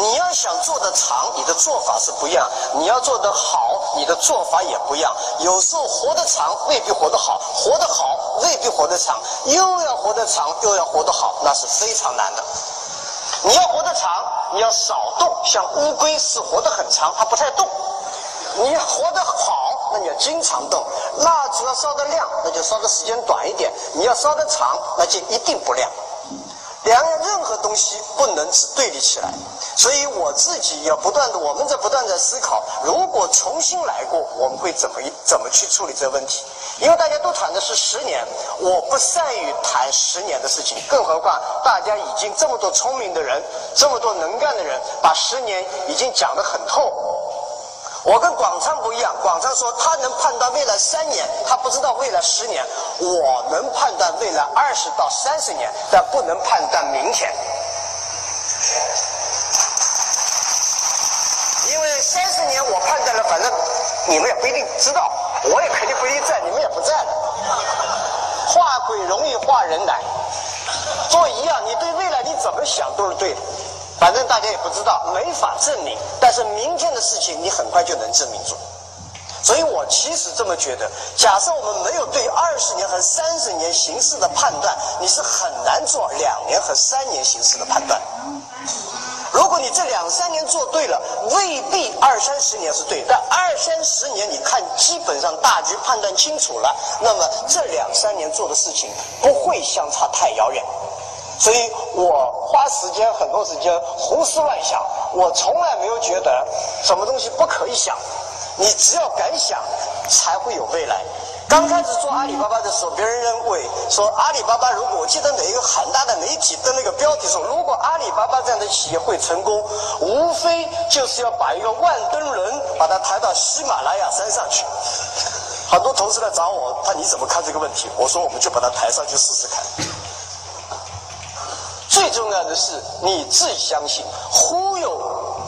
你要想做得长，你的做法是不一样；你要做得好，你的做法也不一样。有时候活得长未必活得好，活得好未必活得长，又要活得长又要活得好，那是非常难的。你要活得长，你要少动，像乌龟是活得很长，它不太动。你要活得好，那你要经常动。蜡烛要烧得亮，那就烧的时间短一点；你要烧得长，那就一定不亮。两样任何东西不能只对立起来，所以我自己要不断的，我们在不断在思考，如果重新来过，我们会怎么怎么去处理这个问题？因为大家都谈的是十年，我不善于谈十年的事情，更何况大家已经这么多聪明的人，这么多能干的人，把十年已经讲得很透。我跟广昌不一样，广昌说他能判断未来三年，他不知道未来十年。我能判断未来二十到三十年，但不能判断明天，因为三十年我判断了，反正你们也不一定知道，我也肯定不一定在，你们也不在了。画鬼容易画人难，做一样，你对未来你怎么想都是对的。反正大家也不知道，没法证明。但是明天的事情，你很快就能证明住。所以我其实这么觉得：假设我们没有对二十年和三十年形势的判断，你是很难做两年和三年形势的判断。如果你这两三年做对了，未必二三十年是对；但二三十年你看基本上大局判断清楚了，那么这两三年做的事情不会相差太遥远。所以我花时间很多时间胡思乱想，我从来没有觉得什么东西不可以想。你只要敢想，才会有未来。刚开始做阿里巴巴的时候，别人认为说阿里巴巴，如果我记得哪一个很大的媒体的那个标题说，如果阿里巴巴这样的企业会成功，无非就是要把一个万吨轮把它抬到喜马拉雅山上去。很多同事来找我，他你怎么看这个问题？我说我们就把它抬上去试试看。最重要的是你自己相信，忽悠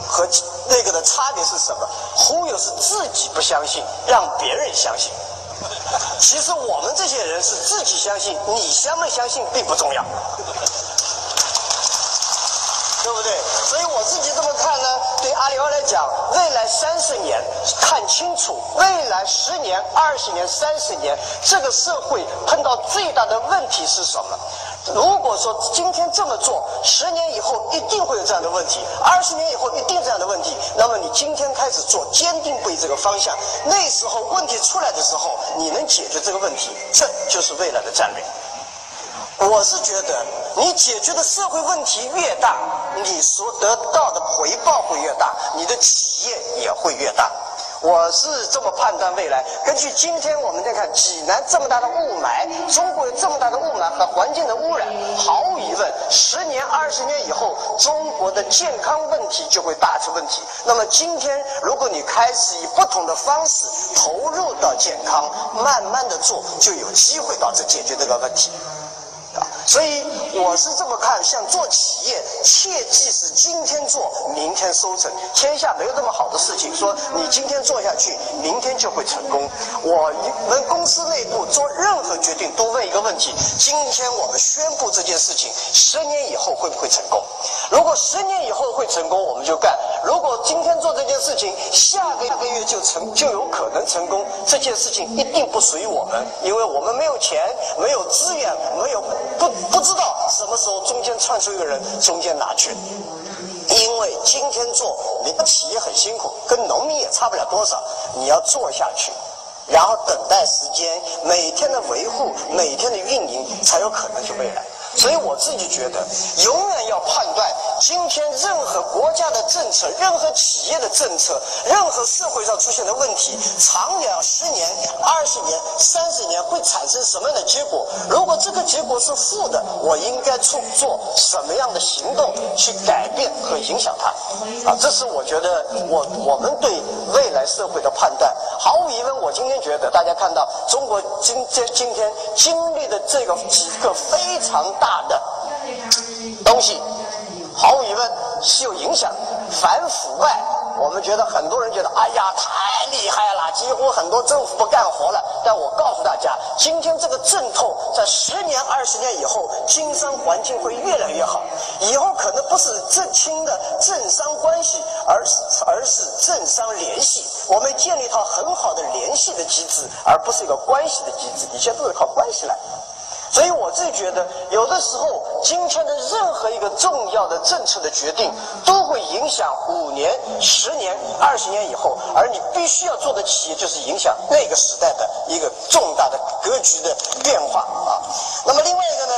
和那个的差别是什么？忽悠是自己不相信，让别人相信。其实我们这些人是自己相信，你相不相信并不重要，对不对？所以我自己这么看呢，对阿里巴巴来讲，未来三十年看清楚，未来十年、二十年、三十年，这个社会碰到最大的问题是什么？如果说今天这么做，十年以后一定会有这样的问题，二十年以后一定这样的问题，那么你今天开始做，坚定不移这个方向，那时候问题出来的时候，你能解决这个问题，这就是未来的战略。我是觉得，你解决的社会问题越大，你所得到的回报会越大，你的企业也会越大。我是这么判断未来。根据今天我们再看，济南这么大的雾霾，中国有这么大的雾霾和环境的污染，毫无疑问，十年、二十年以后，中国的健康问题就会大出问题。那么今天，如果你开始以不同的方式投入到健康，慢慢的做，就有机会导致解决这个问题。啊所以我是这么看，像做企业，切记是今天做，明天收成。天下没有这么好的事情，说你今天做下去，明天就会成功。我们公司内部做任何决定，都问一个问题：今天我们宣布这件事情，十年以后会不会成功？如果十年以后会成功，我们就干；如果今天做这件事情，下个个月就成，就有可能成功。这件事情一定不属于我们，因为我们没有钱，没有资源，没有不。不知道什么时候中间窜出一个人，中间拿去。因为今天做，你的企业很辛苦，跟农民也差不了多少。你要做下去，然后等待时间，每天的维护，每天的运营，才有可能是未来。所以我自己觉得，永远要判断今天任何国家的政策、任何企业的政策、任何社会上出现的问题，长远十年、二十年、三十年会产生什么样的结果？如果这个结果是负的，我应该出做什么样的行动去改变和影响它？啊，这是我觉得我我们对未来社会的判断。毫无疑问，我今天觉得大家看到中国今今今天经历的这个几个非常。大的东西，毫无疑问是有影响。反腐败，我们觉得很多人觉得，哎呀，太厉害了，几乎很多政府不干活了。但我告诉大家，今天这个阵痛，在十年、二十年以后，经商环境会越来越好。以后可能不是政清的政商关系，而是而是政商联系。我们建立一套很好的联系的机制，而不是一个关系的机制。以前都是靠关系来。所以我自己觉得，有的时候今天的任何一个重要的政策的决定，都会影响五年、十年、二十年以后，而你必须要做的企业，就是影响那个时代的一个重大的格局的变化啊。那么另外一个呢，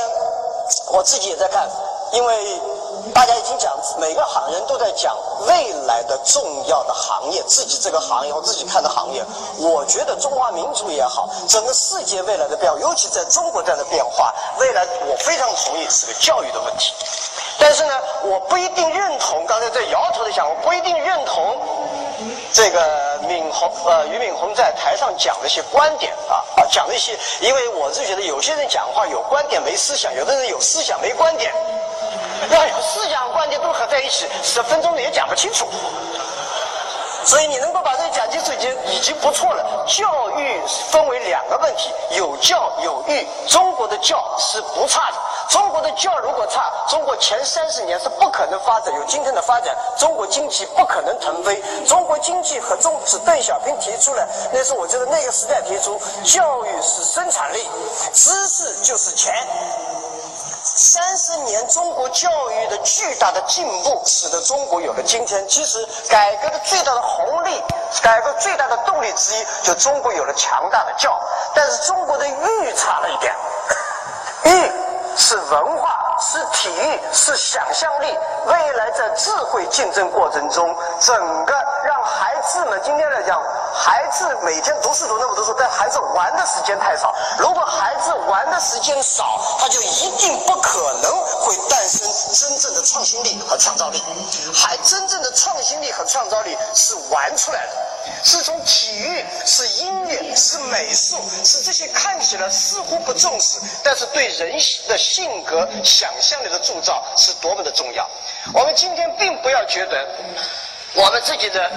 我自己也在看，因为。大家已经讲，每个行人都在讲未来的重要的行业，自己这个行业或自己看的行业。我觉得中华民族也好，整个世界未来的变化，尤其在中国这样的变化，未来我非常同意是个教育的问题。但是呢，我不一定认同刚才在摇头的讲，我不一定认同这个敏红呃俞敏洪在台上讲的一些观点啊啊讲的一些，因为我是觉得有些人讲话有观点没思想，有的人有思想没观点。要有思想观点都合在一起，十分钟也讲不清楚。所以你能够把这讲清楚，已经已经不错了。教育分为两个问题，有教有育。中国的教是不差的，中国的教如果差，中国前三十年是不可能发展有今天的发展，中国经济不可能腾飞。中国经济和中是邓小平提出来，那是我觉得那个时代提出，教育是生产力，知识就是钱。三十年中国教育的巨大的进步，使得中国有了今天。其实改革的最大的红利，改革最大的动力之一，就中国有了强大的教。但是中国的育差了一点，育是文化，是体育，是想象力。未来在智慧竞争过程中，整个让孩子们今天来讲。孩子每天读书读那么多书，但孩子玩的时间太少。如果孩子玩的时间少，他就一定不可能会诞生真正的创新力和创造力。还真正的创新力和创造力是玩出来的，是从体育、是音乐、是美术、是这些看起来似乎不重视，但是对人的性格、想象力的铸造是多么的重要。我们今天并不要觉得。我们自己的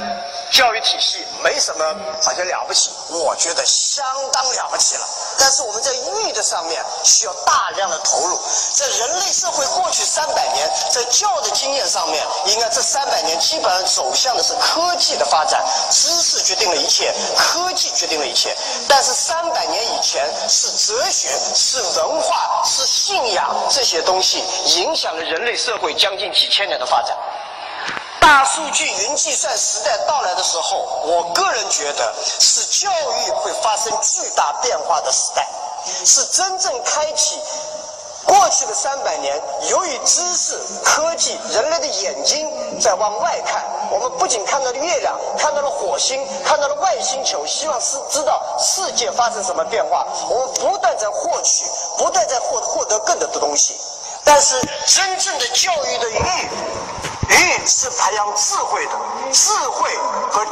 教育体系没什么好像了不起，我觉得相当了不起了。但是我们在育的上面需要大量的投入，在人类社会过去三百年在教的经验上面，应该这三百年基本上走向的是科技的发展，知识决定了一切，科技决定了一切。但是三百年以前是哲学、是文化、是信仰这些东西影响了人类社会将近几千年的发展。大数据、云计算时代到来的时候，我个人觉得是教育会发生巨大变化的时代，是真正开启过去的三百年。由于知识、科技，人类的眼睛在往外看，我们不仅看到了月亮，看到了火星，看到了外星球，希望是知道世界发生什么变化。我们不断在获取，不断在获获得更多的东西，但是真正的教育的欲。育是培养智慧的，智慧和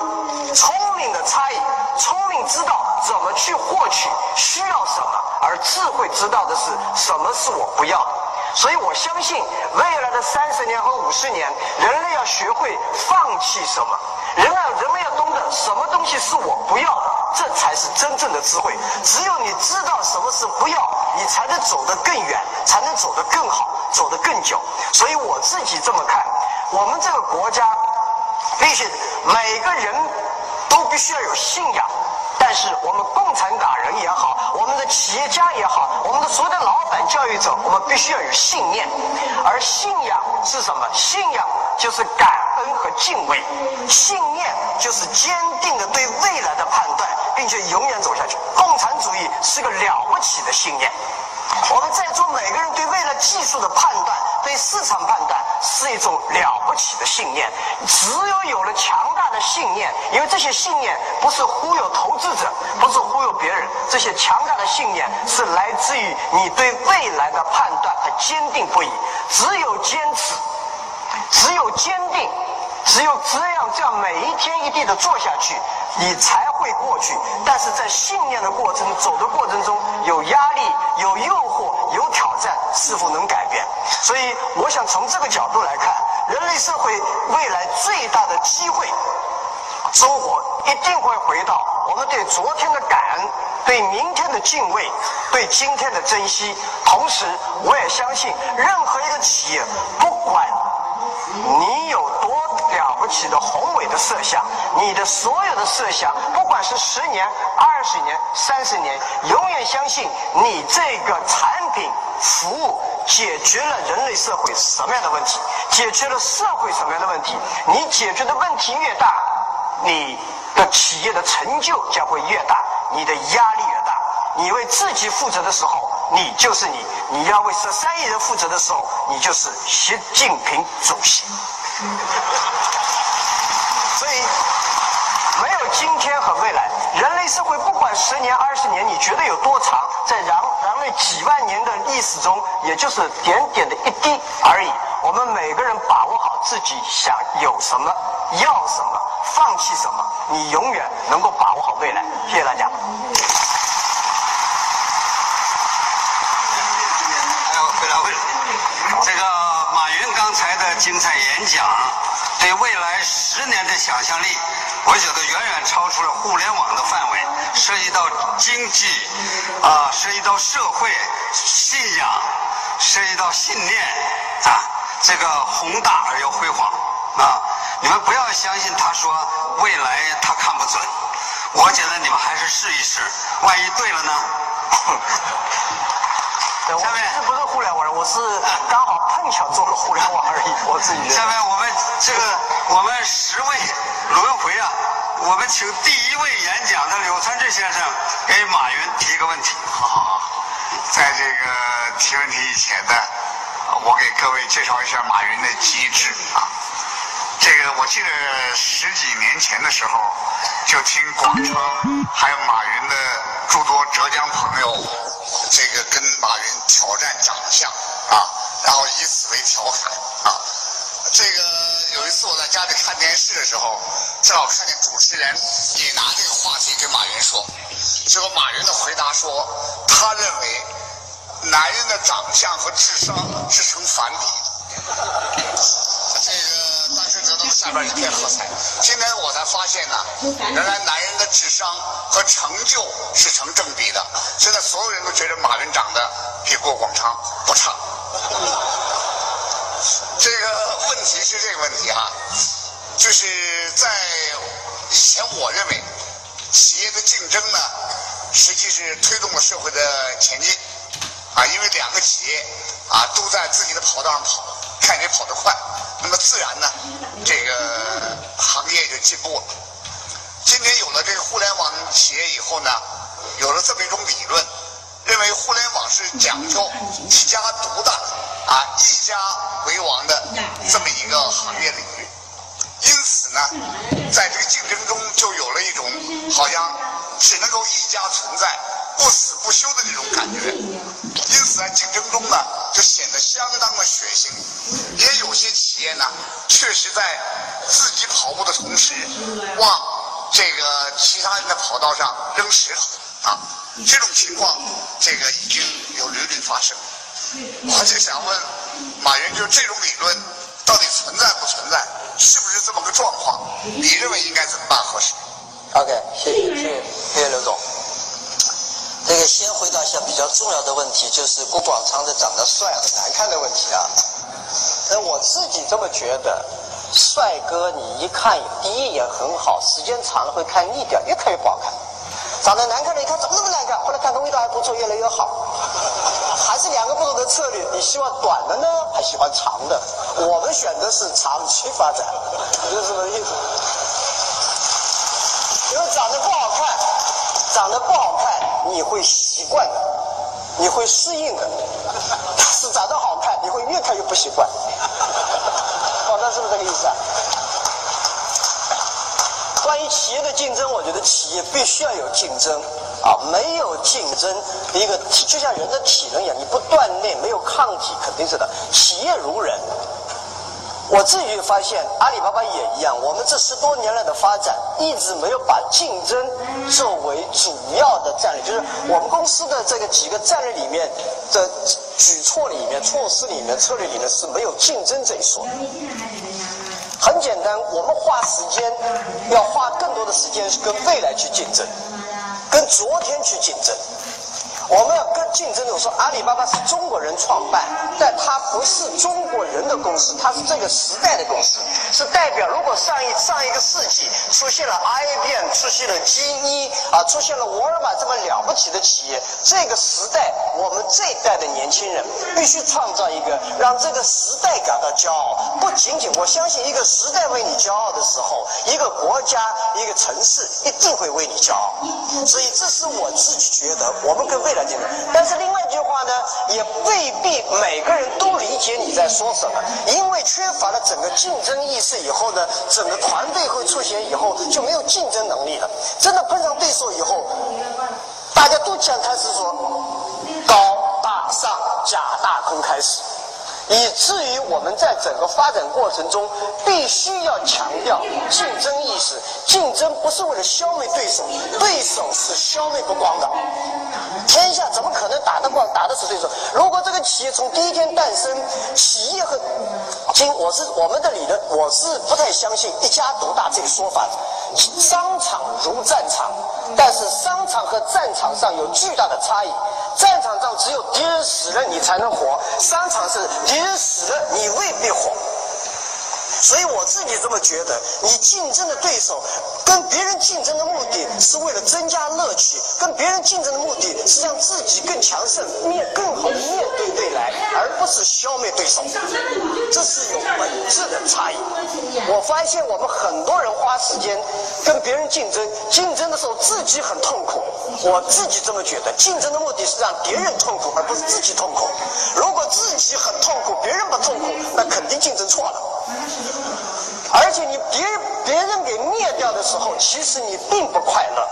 聪明的差异。聪明知道怎么去获取，需要什么，而智慧知道的是什么是我不要的。所以我相信，未来的三十年和五十年，人类要学会放弃什么，人啊，人们要懂得什么东西是我不要的，这才是真正的智慧。只有你知道什么是不要，你才能走得更远，才能走得更好，走得更久。所以我自己这么看。我们这个国家必须每个人都必须要有信仰，但是我们共产党人也好，我们的企业家也好，我们的所有的老板教育者，我们必须要有信念。而信仰是什么？信仰就是感恩和敬畏，信念就是坚定的对未来的判断，并且永远走下去。共产主义是个了不起的信念。我们在座每个人对未来技术的判断。对市场判断是一种了不起的信念，只有有了强大的信念，因为这些信念不是忽悠投资者，不是忽悠别人，这些强大的信念是来自于你对未来的判断和坚定不移。只有坚持，只有坚定，只有这样这样每一天一地的做下去，你才会过去。但是在信念的过程走的过程中，有压有诱惑，有挑战，是否能改变？所以，我想从这个角度来看，人类社会未来最大的机会，收获一定会回到我们对昨天的感恩，对明天的敬畏，对今天的珍惜。同时，我也相信，任何一个企业，不管你有多起的宏伟的设想，你的所有的设想，不管是十年、二十年、三十年，永远相信你这个产品、服务解决了人类社会什么样的问题，解决了社会什么样的问题。你解决的问题越大，你的企业的成就将会越大，你的压力越大。你为自己负责的时候，你就是你；你要为十三亿人负责的时候，你就是习近平主席。今天和未来，人类社会不管十年、二十年，你觉得有多长？在人人类几万年的历史中，也就是点点的一滴而已。我们每个人把握好自己想有什么、要什么、放弃什么，你永远能够把握好未来。谢谢大家。这个马云刚才的精彩演讲，对未来十年的想象力，我觉得远远超出了互联网的范围，涉及到经济，啊，涉及到社会信仰，涉及到信念，啊，这个宏大而又辉煌，啊，你们不要相信他说未来他看不准，我觉得你们还是试一试，万一对了呢？下面是不是互联网人，我是刚好碰巧做了互联网而已。我自己。下面我们这个我们十位轮回啊，我们请第一位演讲的柳传志先生给马云提一个问题。好好好，在这个提问题以前呢，我给各位介绍一下马云的机智啊。这个我记得十几年前的时候，就听广昌还有马云的诸多。这个跟马云挑战长相啊，然后以此为调侃啊。这个有一次我在家里看电视的时候，正好看见主持人也拿这个话题跟马云说，结果马云的回答说，他认为男人的长相和智商是成反比的。下边一片喝彩。今天我才发现呢，原来男人的智商和成就是成正比的。现在所有人都觉得马云长得比郭广昌不差。这个问题是这个问题啊，就是在以前我认为，企业的竞争呢，实际是推动了社会的前进啊，因为两个企业啊都在自己的跑道上跑，看谁跑得快，那么自然呢，这个行业就进步了。今天有了这个互联网企业以后呢。有了这么一种理论，认为互联网是讲究一家独大啊，一家为王的这么一个行业领域。因此呢，在这个竞争中就有了一种好像只能够一家存在、不死不休的这种感觉。因此在竞争中呢，就显得相当的血腥。也有些企业呢，确实在自己跑步的同时，往这个其他人的跑道上扔石头。啊，这种情况，这个已经有屡屡发生。我就想问马云，就这种理论到底存在不存在？是不是这么个状况？你认为应该怎么办合适？OK，谢谢，谢谢，谢谢刘总。先回答一下比较重要的问题，就是郭广昌的长得帅和难看的问题啊。那我自己这么觉得，帅哥你一看第一眼很好，时间长了会看腻掉，越看越不好看。长得难看的，一看怎么那么难看？后来看他味道还不错，越来越好。还是两个不同的策略，你希望短的呢，还喜欢长的？我们选的是长期发展，你是什么意思？因为长得不好看，长得不好，你会习惯的，你会适应的。是长得好看，你会越看越不习惯。哦，那是不是这个意思啊？关于企业的竞争，我觉得企业必须要有竞争啊，没有竞争，一个就像人的体能一样，你不锻炼，没有抗体，肯定是的。企业如人，我自己发现，阿里巴巴也一样。我们这十多年来的发展，一直没有把竞争作为主要的战略，就是我们公司的这个几个战略里面的举措里面、措施里面、策略里面是没有竞争这一说的。很简单，我们花时间要花更多的时间跟未来去竞争，跟昨天去竞争。我们要跟竞争者说，阿里巴巴是中国人创办，但它不是中国人的公司，它是这个时代的公司，是代表。如果上一上一个世纪出现了 IBM，出现了 GE 啊，出现了沃尔玛这么了不起的企业，这个时代我们这一代的年轻人必须创造一个让这个时代感到骄傲。不仅仅，我相信一个时代为你骄傲的时候，一个国家、一个城市一定会为你骄傲。所以，这是我自己觉得，我们跟未来。但是另外一句话呢，也未必每个人都理解你在说什么，因为缺乏了整个竞争意识以后呢，整个团队会出现以后就没有竞争能力了。真的碰上对手以后，大家都讲开始说高大上、假大空开始。以至于我们在整个发展过程中，必须要强调竞争意识。竞争不是为了消灭对手，对手是消灭不光的。天下怎么可能打得过、打得死对手？如果这个企业从第一天诞生，企业和经我是我们的理论，我是不太相信一家独大这个说法。商场如战场，但是商场和战场上有巨大的差异。战场上只有敌人死了你才能活，商场是敌人死了你未必活。所以我自己这么觉得，你竞争的对手跟别人竞争的目的是为了增加乐趣，跟别人竞争的目的是让自己更强盛，面更好的面对未来，而不是消灭对手。这是有本质的差异。我发现我们很多人花时间跟别人竞争，竞争的时候自己很痛苦。我自己这么觉得，竞争的目的是让别人痛苦，而不是自己痛苦。如果自己很痛苦，别人不痛苦，那肯定竞争错了。而且你别别人给灭掉的时候，其实你并不快乐，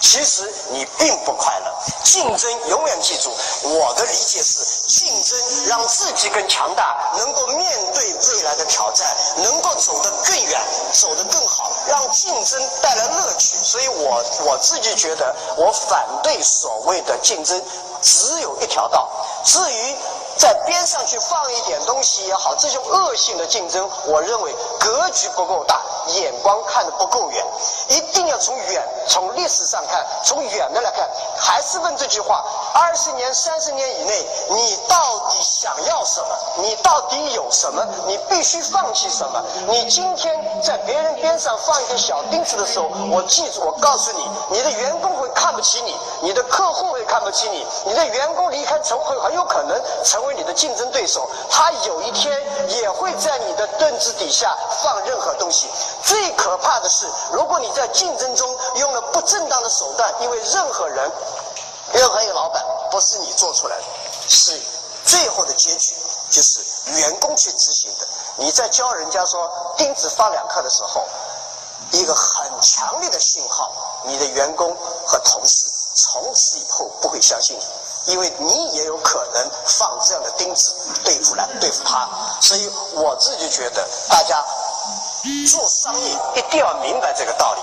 其实你并不快乐。竞争永远记住，我的理解是：竞争让自己更强大，能够面对未来的挑战，能够走得更远，走得更好，让竞争带来乐趣。所以我我自己觉得，我反对所谓的竞争只有一条道。至于。在边上去放一点东西也好，这种恶性的竞争，我认为格局不够大，眼光看得不够远，一定要从远，从历史上看，从远的来看。还是问这句话：二十年、三十年以内，你到底想要什么？你到底有什么？你必须放弃什么？你今天在别人边上放一个小钉子的时候，我记住，我告诉你，你的员工会看不起你，你的客户会看不起你，你的员工离开成会很有可能成。为你的竞争对手，他有一天也会在你的凳子底下放任何东西。最可怕的是，如果你在竞争中用了不正当的手段，因为任何人、任何一个老板不是你做出来的，是最后的结局就是员工去执行的。你在教人家说钉子放两颗的时候，一个很强烈的信号，你的员工和同事从此以后不会相信你。因为你也有可能放这样的钉子对付来对付他，所以我自己觉得大家做商业一定要明白这个道理，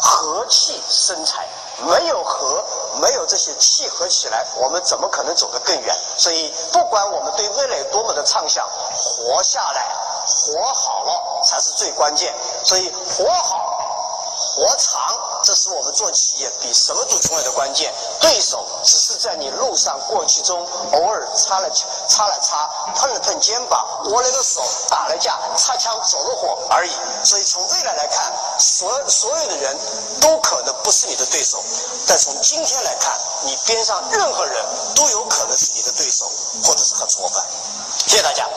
和气生财，没有和，没有这些契合起来，我们怎么可能走得更远？所以不管我们对未来多么的畅想，活下来，活好了才是最关键。所以活好。活长，这是我们做企业比什么都重要的关键。对手只是在你路上过去中偶尔擦了擦了擦，碰了碰肩膀，握了个手，打了架，擦枪走了火而已。所以从未来来看，所所有的人都可能不是你的对手。但从今天来看，你边上任何人都有可能是你的对手，或者是合作伙伴。谢谢大家。